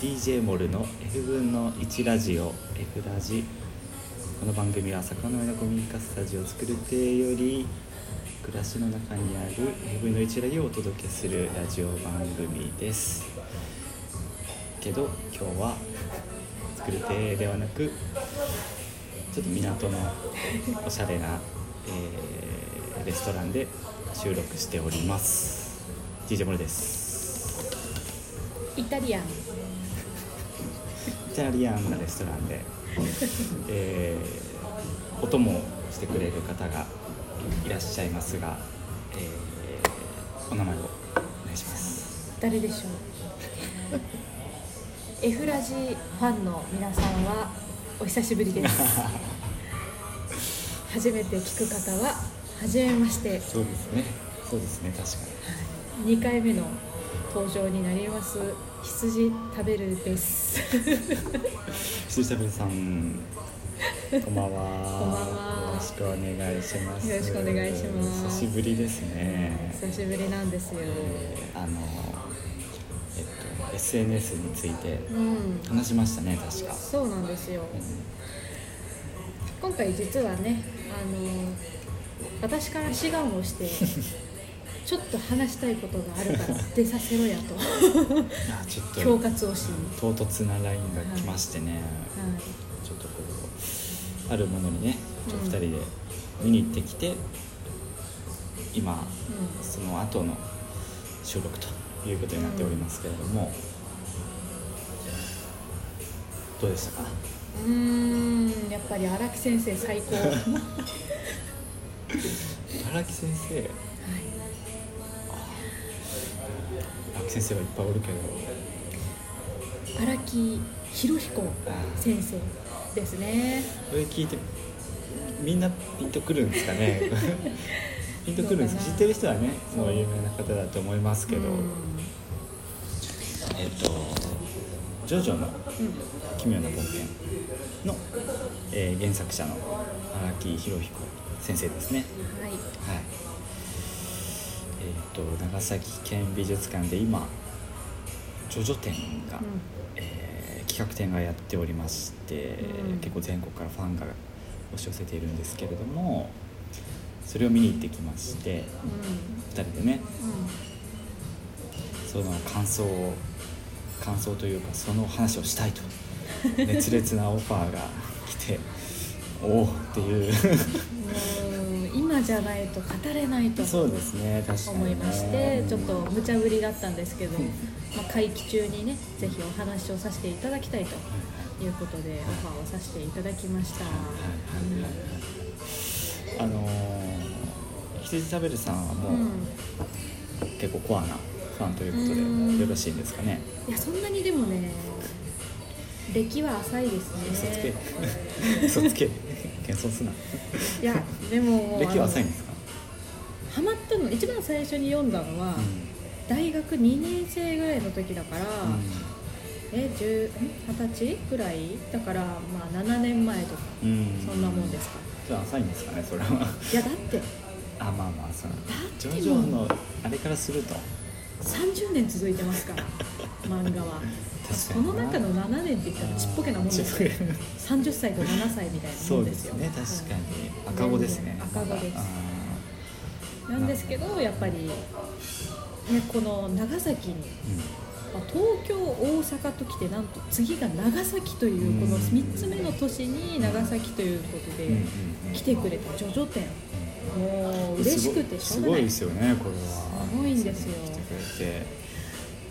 DJ モルの F 分の1ラジオ F ラジ。この番組は坂の上の古民家スタジオを作る亭より暮らしの中にある F 分の1ラジオをお届けするラジオ番組です。けど今日は作る亭ではなくちょっと港のおしゃれな、えーレストランで収録しております。DJ モルです。イタリアン。イタリアンなレストランで、えー、お供をしてくれる方がいらっしゃいますが、えー、お名前をお願いします。誰でしょう？F ラジファンの皆さんはお久しぶりです。初めて聞く方は初めまして。そうですね。そうですね。確か2回目の登場になります羊食べるです。に羊食べさんこんばんは。こんばんは。よろしくお願いします。よろしくお願いします。久しぶりですね。久しぶりなんですよ。えーあのえっと SNS についてうん。話しましたね確か、そうなんですよ。うん。今回実はねあの私から志願をして ちょっと話したいことがあるから出させろやと。ちょっと。恐喝をしに、唐突な LINE が来ましてね、はい、ちょっとこうあるものにねちょっと2人で見に行ってきて、今うその後の収録ということになっておりますけれども、どうでしたか？ん、うーんやっぱり荒木先生最高、はい、荒木先生荒木先生はいっぱいおるけど。荒木博彦先生ですね。これ聞いてみんなピンとくるんですかね。ピンとくるんです。知ってる人はねもう有名な方だと思いますけど、うん。えっ、と「ジョジョの奇妙な冒険の」えー原作者の荒木博彦先生ですね。はい。はいえっ、と長崎県美術館で今ジョジョ展が、えー企画展がやっておりまして、うん。結構全国からファンが押し寄せているんですけれどもそれを見に行ってきましてうん。2人でね。うん。その感想を感想というかその話をしたいと 熱烈なオファーが来ておおっていう今じゃないと語れないとそうですね確かに、ね、思いましてちょっとうん無茶ぶりだったんですけど、まあ、会期中にねぜひお話をさせていただきたいということでオファーをさせていただきました、あのー、羊食べるさんはもう、うん。結構コアなファンということうんでよろしいんですかね？いやそんなにでもね歴は浅いです嘘つけ。ね 嘘つけ謙遜すな。いやでも歴は浅いんあのですか？ハマったの一番最初に読んだのは、大学2年生ぐらいの時だから、え10ん？二十歳ぐらい？だからまあ7年前とかうん、うん、そんなもんですか。じゃあ浅いんですかねそれは。いやだって。あまあまあそう。だってジョジョのあれからすると。30年続いてますから漫画はそにの中の7年って言ったらちっぽけなもんですよちっぽけ30歳と7歳みたいなそうでもんですよすね。確かはいに。赤子ですね。赤子ですあなんですけどやっぱり、ね、この長崎に、まあ東京大阪ときてなんと次が長崎というこのうん3つ目の都市に長崎ということで来てくれたジョジョ店もう嬉しくてしょすうがない。ごいですよねこれは。すごいんですよ。来てくれて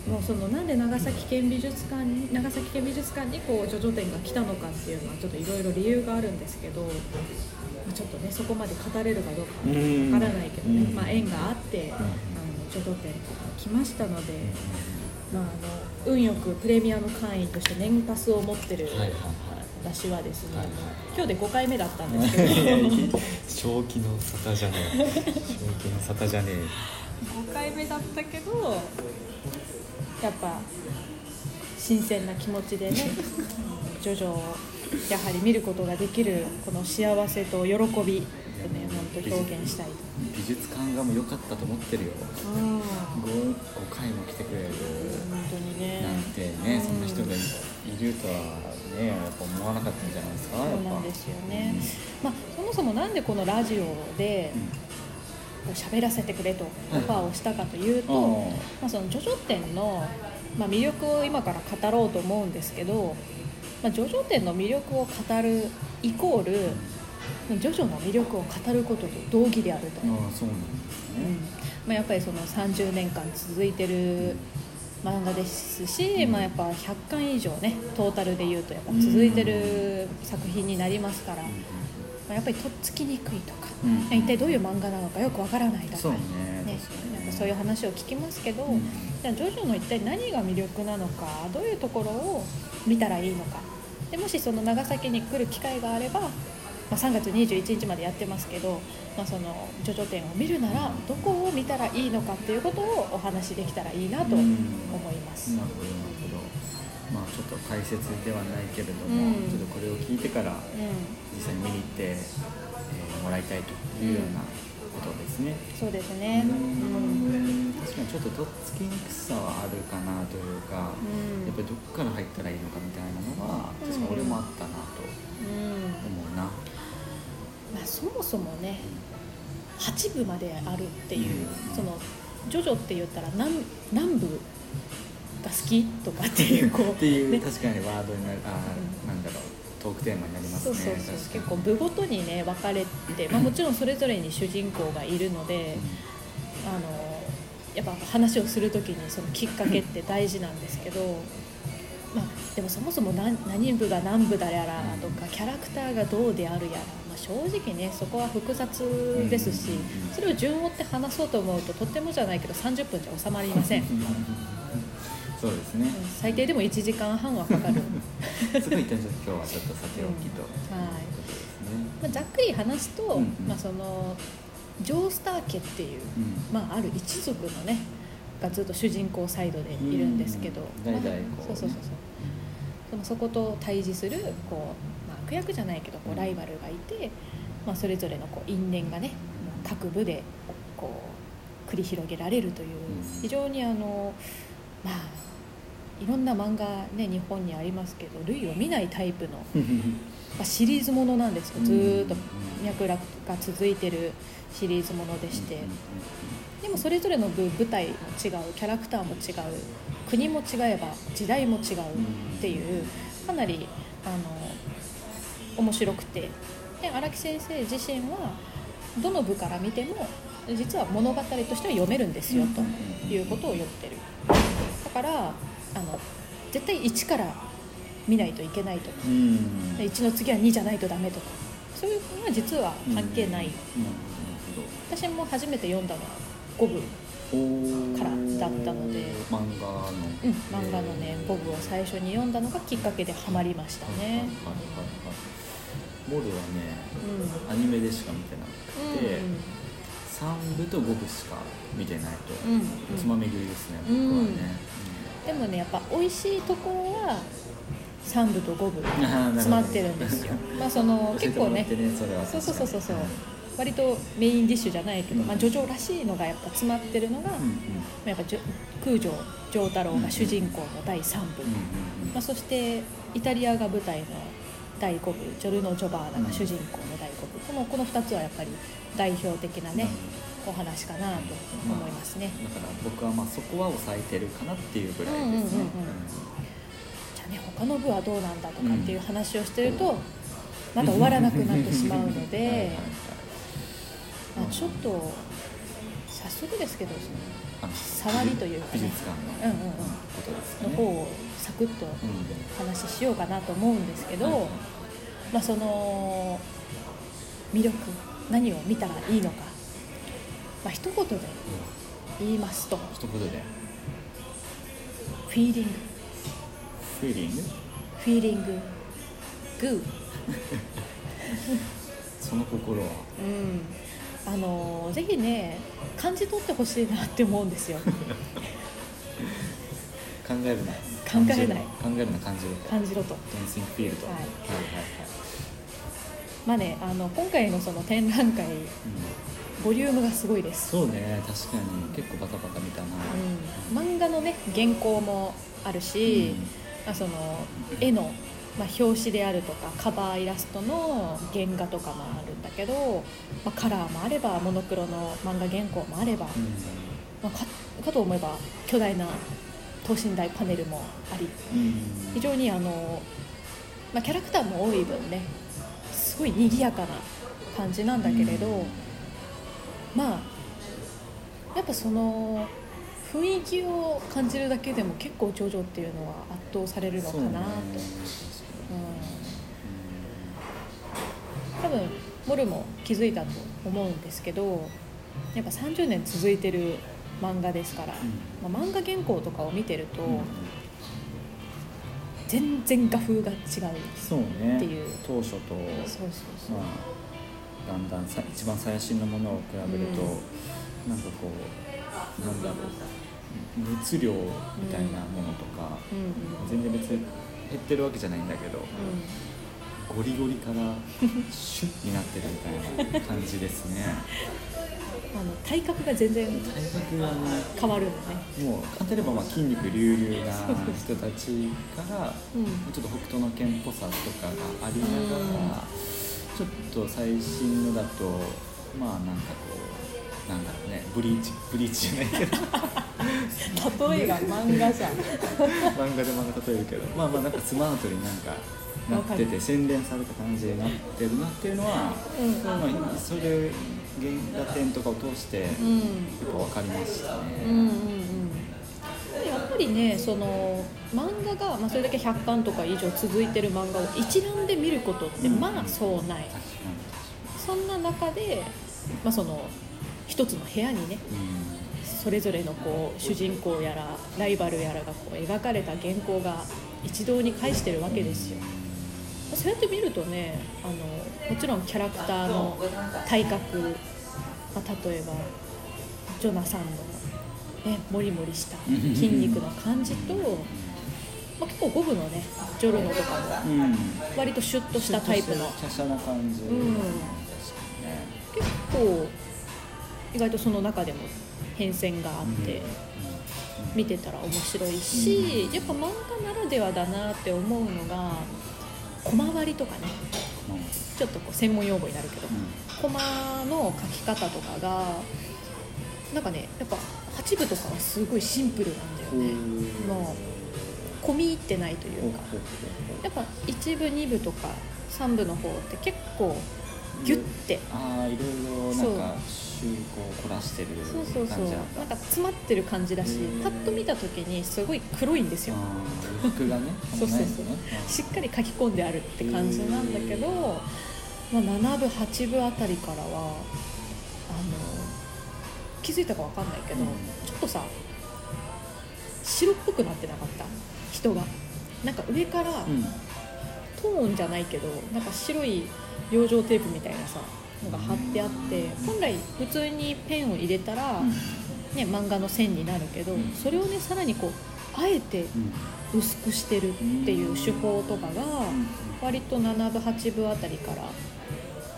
もうそのなんで長崎県美術館に長崎県美術館にこうジョジョ展が来たのかっていうのはちょっといろいろ理由があるんですけど、まあちょっとねそこまで語れるかどうかうん。わからないけどね、うん。まあ、縁があって、あのジョジョ展来ましたので、まあ、あの運よくプレミアム会員として年パスを持ってる私はですね、はいはい。今日で5回目だったんですけど。正気の沙汰じゃねえ。正気の沙汰じゃね5回目だったけどやっぱ新鮮な気持ちでねジョジョをやはり見ることができるこの幸せと喜びをね本当表現したいと美術館がもう良かったと思ってるよ。うん。5, 5回も来てくれる。本当にねなんてねそんな人がいるるとはねやっぱ思わなかったんじゃないですかそうなんですよね、まあ、そもそもなんでこのラジオでうん喋らせてくれとオファーをしたかというと、うん。まあ、そのジョジョ展の、まあ、魅力を今から語ろうと思うんですけど、まあ、ジョジョ展の魅力を語るイコールジョジョの魅力を語ることと同義であると、ああそうなんですね、うん。まあ、やっぱりその30年間続いてる漫画ですし、まあ、やっぱ100巻以上ねトータルでいうとやっぱ続いてる作品になりますから、まあ、やっぱりとっつきにくいとか、うん。一体どういう漫画なのかよくわからないとか。ね。なんかそういう話を聞きますけど、うん。じゃあジョジョの一体何が魅力なのかどういうところを見たらいいのか。でもしその長崎に来る機会があれば、まあ、3月21日までやってますけど、まあ、そのジョジョ展を見るならどこを見たらいいのかっていうことをお話しできたらいいなと思います。なるほどなるほどまあちょっと解説ではないけれども、うん。ちょっとこれを聞いてからうん。実際に見に行って、えーもらいたいというようなことですね、そうですね、うん。確かにちょっととっつきにくさはあるかなというか、うん。やっぱりどこから入ったらいいのかみたいなのは確かに俺もあったなとうん思うな、まあ、そもそもね8部まであるっていう、うん。そのジョジョって言ったら南南部が好きとかっていうこう っていう、ね。確かにワードになるあー、なんだろうトークテーマになりますねそうそうそう結構部ごとにね分かれて、まあ、もちろんそれぞれに主人公がいるのであのやっぱ話をする時にそのきっかけって大事なんですけど、まあ、でもそもそも何何部が何部だやらとかキャラクターがどうであるやら、まあ、正直ねそこは複雑ですしうんそれを順を追って話そうと思うととってもじゃないけど30分じゃ収まりません、う んそうですね、最低でも1時間半はかかる。そこ一旦ちょっと今日はちょっとさておきと、はいまあ、ざっくり話すと、うんうん。まあ、そのジョースター家っていう、うん。まあ、ある一族のねがずっと主人公サイドでいるんですけど、そうそうそうそう。そのそこと対峙するこう、まあ、悪役じゃないけどこうライバルがいて、まあ、それぞれのこう因縁がね各部でこう繰り広げられるという。うん。非常にあのまあいろんな漫画ね日本にありますけど類を見ないタイプのまあ、シリーズものなんですよ。ずーっと脈絡が続いてるシリーズものでして。でもそれぞれの部舞台も違うキャラクターも違う国も違えば時代も違うっていうかなりあの面白くて。で荒木先生自身はどの部から見ても実は物語としては読めるんですよということを言ってる。だからあの絶対1から見ないといけないとかうん。で1の次は2じゃないとダメとかそういうのは実は関係ない、私も初めて読んだのは5部、からだったので漫画の、うん、漫画のね5部を最初に読んだのがきっかけでハマりましたはいはいはいねはい。モルはねうん。アニメでしか見てなくて、うん3部と5部しか見てないと、つまみ食いですねうん僕はね、でもねやっぱ美味しいところは3部と5部詰まってるんですよ。まあその結構ねねそうそうそうそうそう。割とメインディッシュじゃないけど、うんまあ、ジョジョらしいのがやっぱ詰まってるのが、にうんうん。やっぱ空城城太郎が主人公の第3部、うんうんまあ、そしてイタリアが舞台の第5部ジョルノ・ジョバーナが主人公の第5部。このこの2つはやっぱり代表的なね、お話かなと思いますね、だから僕はまあそこは抑えてるかなっていうぐらいですね、うんうんうんうん。じゃあね他の部はどうなんだとかっていう話をしてると、まだ終わらなくなってしまうので はいまあちょっと早速ですけどあの触りというかね。美術館のうんうんうん。ことですかね。の方をサクッとうん話しようかなと思うんですけど、はいはい。まあ、その魅力何を見たらいいのか、まあ一言で言いますと一言で。フィーリング。フィーリング？フィーリング。グー。その心は？うん。あのぜひね感じ取ってほしいなって思うんですよ。考えるな。考えない。考えるな感じると。感じろと。Don't think feel と。はい。はいはいまあねあの今回のその展覧会はいうんボリュームがすごいです、そうね確かに。結構バタバタ見たな。うん、漫画のね原稿もあるし、まあ、その絵の、まあ、表紙であるとかカバーイラストの原画とかもあるんだけど、まあ、カラーもあればモノクロの漫画原稿もあれば、まあ、かかと思えば巨大な等身大パネルもあり。うん。非常にあの、まあ、キャラクターも多い分ねすごい賑やかな感じなんだけれど、うんまあやっぱその雰囲気を感じるだけでも結構ジョジョっていうのは圧倒されるのかなと、うん、多分モルも気づいたと思うんですけどやっぱ30年続いてる漫画ですから、まあ、漫画原稿とかを見てると、うん。全然画風が違うそうねっていう。当初と。そうそうそう、まあ、だんだんさ一番最新のものを比べると、うん。なんかこうなんだろう熱量みたいなものとか、うんうん。全然別に減ってるわけじゃないんだけどゴリゴリからシュッになってるみたいな感じですね。あの体格が全然体格がね変わるのね、もう簡単に言えばまあ筋肉隆々な人たちからうん。ちょっと北斗の拳っぽさとかがありながら、ちょっと最新のだとまあなんかこうなんだろうねブリーチブリーチじゃないけど。例えが漫画じゃん。漫画で漫画例えるけど。まあまあなんかスマートになんかなってて洗練された感じになってるなっていうのは、うん。うんまあ、それ原画展とかを通してやっうんぱ分かりましたね。うんうんぱりねその漫画が、まあ、それだけ100巻とか以上続いてる漫画を一覧で見ることってうん。まあそうない、そんな中で、まあ、その一つの部屋にねに、それぞれのこう主人公やらライバルやらがこう描かれた原稿が一堂に会してるわけですよ。そうやって見るとねあのもちろんキャラクターの体格、まあ、例えばジョナサンの、ね、モリモリした筋肉の感じと、まあ、結構五分のねジョルノとかも割とシュッとしたタイプの。華奢な感じ、うん。ね。結構意外とその中でも変遷があって。見てたら面白いし、やっぱ漫画ならではだなって思うのがコマ割りとかねちょっとこう専門用語になるけど、コマの書き方とかがなんかねやっぱ8部とかはすごいシンプルなんだよね、もう込み入ってないというか。やっぱ1部2部とか3部の方って結構ギュッて。ああいろいろなんか趣向を凝らしてるそうそうそう。なんか詰まってる感じだしパッと見た時にすごい黒いんですよ。服がね そうそうそう。しっかり書き込んであるって感じなんだけど、まあ、7部8部あたりからはあの気づいたかわかんないけど、うん。ちょっとさ白っぽくなってなかった？人が。なんか上からうん。トーンじゃないけどなんか白い養生テープみたいなさのが貼ってあって本来普通にペンを入れたら、うん。ね、漫画の線になるけどうん。それをねさらにこうあえてうん。薄くしてるっていう手法とかが割と7部8部あたりから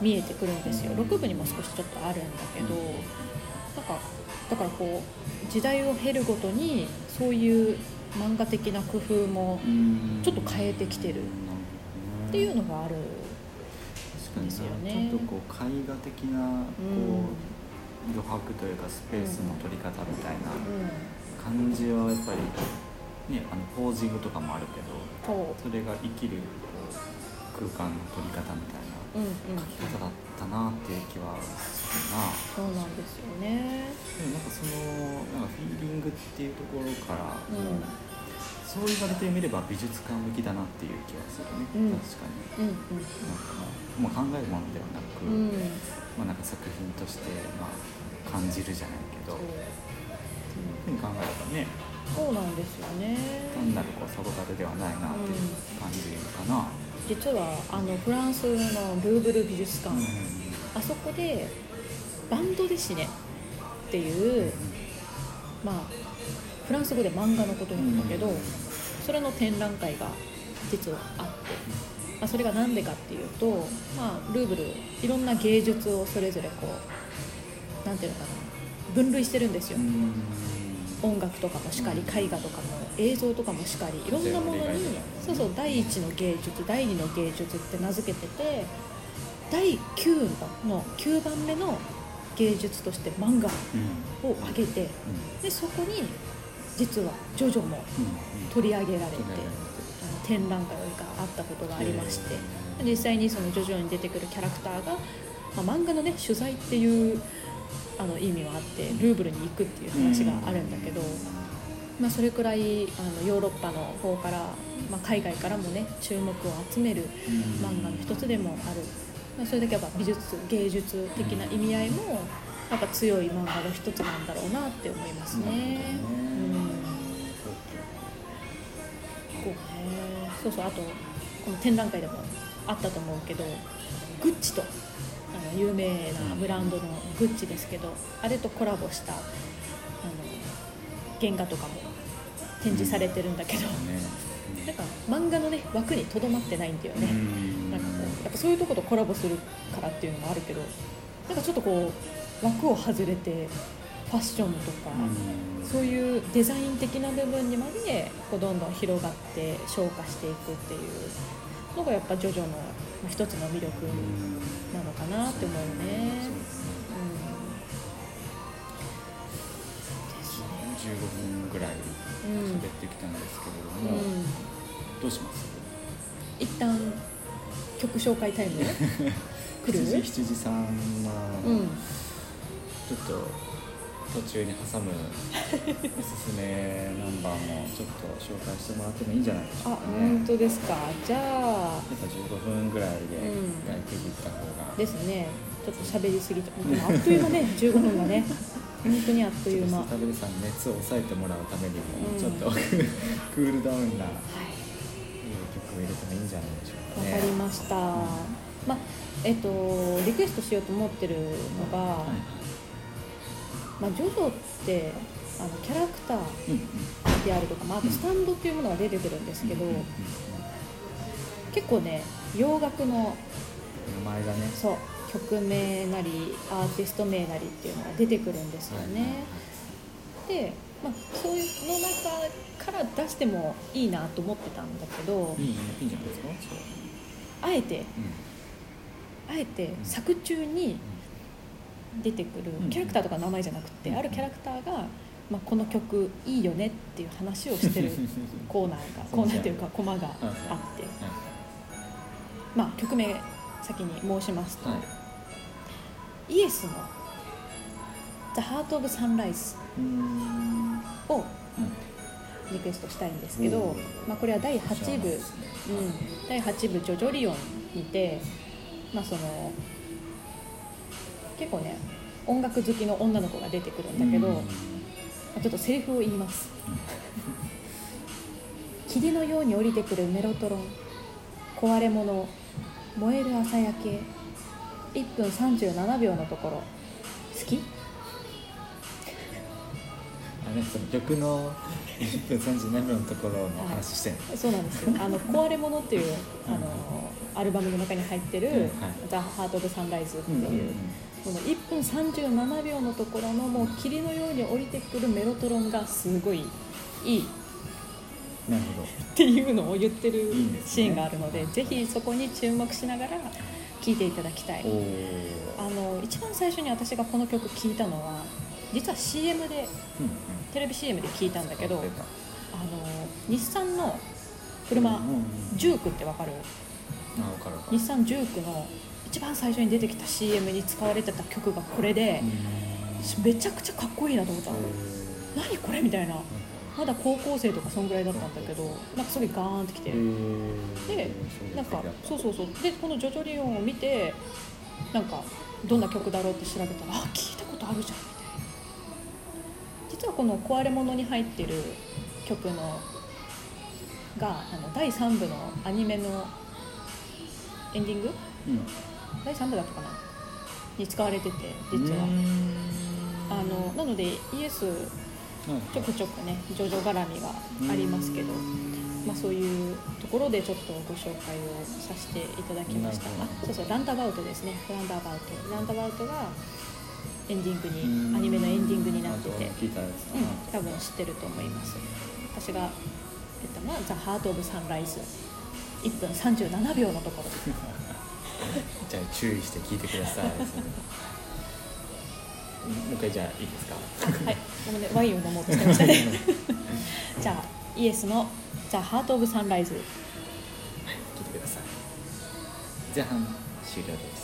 見えてくるんですよ。6部にも少しちょっとあるんだけどなんかだからこう時代を経るごとにそういう漫画的な工夫もうん。ちょっと変えてきてるっていうのがある確かにですよね。ちょっとこう絵画的なこう余白というかスペースの取り方みたいなうん。感じはやっぱりねあのポージングとかもあるけどそれが生きる空間の取り方みたいなうんうん描き方だったなっていう気はするな。そうなんですよね。でもなんかそのなんかフィーリングっていうところから、うん。そう言われてみれば美術館向きだなっていう気はするね、うん。確かに。うんうんなんかもう考えるものではなく、うん。まあ、なんか作品として、まあ、感じるじゃないけどそう。そういうふうに考えればねそうなんですよね。単なるこうサボカルではないなっていう感じかな、実はあのフランスのルーブル美術館、うん。あそこでバンドデシネっていう、まあ、フランス語で漫画のことなんだけど、それの展覧会が実はあって、まあ、それが何でかっていうと、まあ、ルーブルいろんな芸術をそれぞれこうなんていうのかな分類してるんですよ、うん音楽とかもしかり絵画とかも映像とかもしかりいろんなものにそうそう第一の芸術第二の芸術って名付けてて第9の9番目の芸術として漫画うんを上げてうん。でそこに実はジョジョもうん。取り上げられて取り上げられて。あの展覧会があったことがありまして実際にそのジョジョに出てくるキャラクターが、まあ、漫画のね取材っていうあの意味があってルーブルに行くっていう話があるんだけど、まあ、それくらいあのヨーロッパの方から、まあ、海外からもね注目を集める漫画の一つでもある、まあ、それだけやっぱ美術芸術的な意味合いもやっぱ強い漫画の一つなんだろうなって思いますね。うん。こうねそうそう。あとこの展覧会でもあったと思うけどグッチと有名なブランドのグッチですけどあれとコラボしたあの原画とかも展示されてるんだけど、なんか漫画のね枠にとどまってないんだよね、なんかこうやっぱそういうとことコラボするからっていうのもあるけどなんかちょっとこう枠を外れてファッションとか、そういうデザイン的な部分にまでこうどんどん広がって昇華していくっていうのがやっぱジョジョのまあ一つの魅力なのかなって思うよね。15分ぐらいうんうん喋ってきたんですけれども、うん、どうします？一旦曲紹介タイム。来る？7, 時さんの、うん。ちょっと途中に挟むおすすめナンバーもちょっと紹介してもらってもいいんじゃないでしょうあかね本当ですか。じゃあ。やっぱ15分ぐらいでうん。やり区切った方が、ですね。ちょっと喋りすぎてあっという間ね。15分がね。本当にあっという間。ちょっとスタベルさんに熱を抑えてもらうためにも、うん。ちょっと クールダウンなはい。曲を入れてもいいんじゃないでしょうかわね。かりました、まあえっとリクエストしようと思ってるのが、はいまあ、ジョジョってあのキャラクターうんうん。であるとか、まあ、あとスタンドっていうものが出てくるんですけど、うんうん。うん結構ね洋楽の名前がね。そう曲名なりアーティスト名なりっていうのが出てくるんですよね、で、まあ、そういうの中から出してもいいなと思ってたんだけど、いいいいんじゃないですか。あえてうん。あえて作中に出てくるうんキャラクターとかの名前じゃなくて、うんあるキャラクターが、まあ、この曲いいよねっていう話をしてる コーナーがコーナーっていうかコマがあって、まあ、曲名先に申しますと、はい。イエスの「The Heart of Sunrise うーん」をうん。リクエストしたいんですけどまあ、これは第8部、うん、第8部「ジョジョリオン」にて、まあ、その結構ね音楽好きの女の子が出てくるんだけど、うん。まあちょっとセリフを言います。霧のように降りてくるメロトロン壊れ物燃える朝焼け1分37秒のところ好き？あれその曲の1分37秒のところの話してるの？そうなんですよ。あの壊れ物っていうあのアルバムの中に入ってるうん。はい「The Heart of Sunrise」ってうんうんいう、この1分37秒のところのもう霧のように降りてくるメロトロンがすごいいい。なるほどっていうのを言ってるシーンがあるのでぜひそこに注目しながら聴いていただきたい。あの一番最初に私がこの曲聴いたのは実は CM でうんうん。テレビ CM で聴いたんだけどあの日産の車うんうんジュークってわかる。日産ジュークの一番最初に出てきた CM に使われてた曲がこれでめちゃくちゃかっこいいなと思った。の何これみたいな。まだ高校生とかそんぐらいだったんだけどなんかすごいガーンってきて。でなんかそうそうそうでこの「ジョジョリオン」を見てなんかどんな曲だろうって調べたらあ聞いたことあるじゃんみたいな。実はこの「壊れ物」に入ってる曲のがあの第3部のアニメのエンディングうん第3部だったかな？に使われてて実は。あのなのでイエスちょくちょくねジョジョ絡みがありますけど、まあ、そういうところでちょっとご紹介をさせていただきましたあそうそうランダバウトですね。ランダバウト。ランダバウトがエンディングにアニメのエンディングになってて、うん多分知ってると思います。私が言ったのは「ザ・ハート・オブ・サンライズ」1分37秒のところ じゃあ注意して聞いてください。もう一回じゃあいいですか？あはい。ごめんねワインを飲もうとしてましたね。じゃあイエスの「ザ・ハート・オブ・サンライズ。聞いてください。前半終了です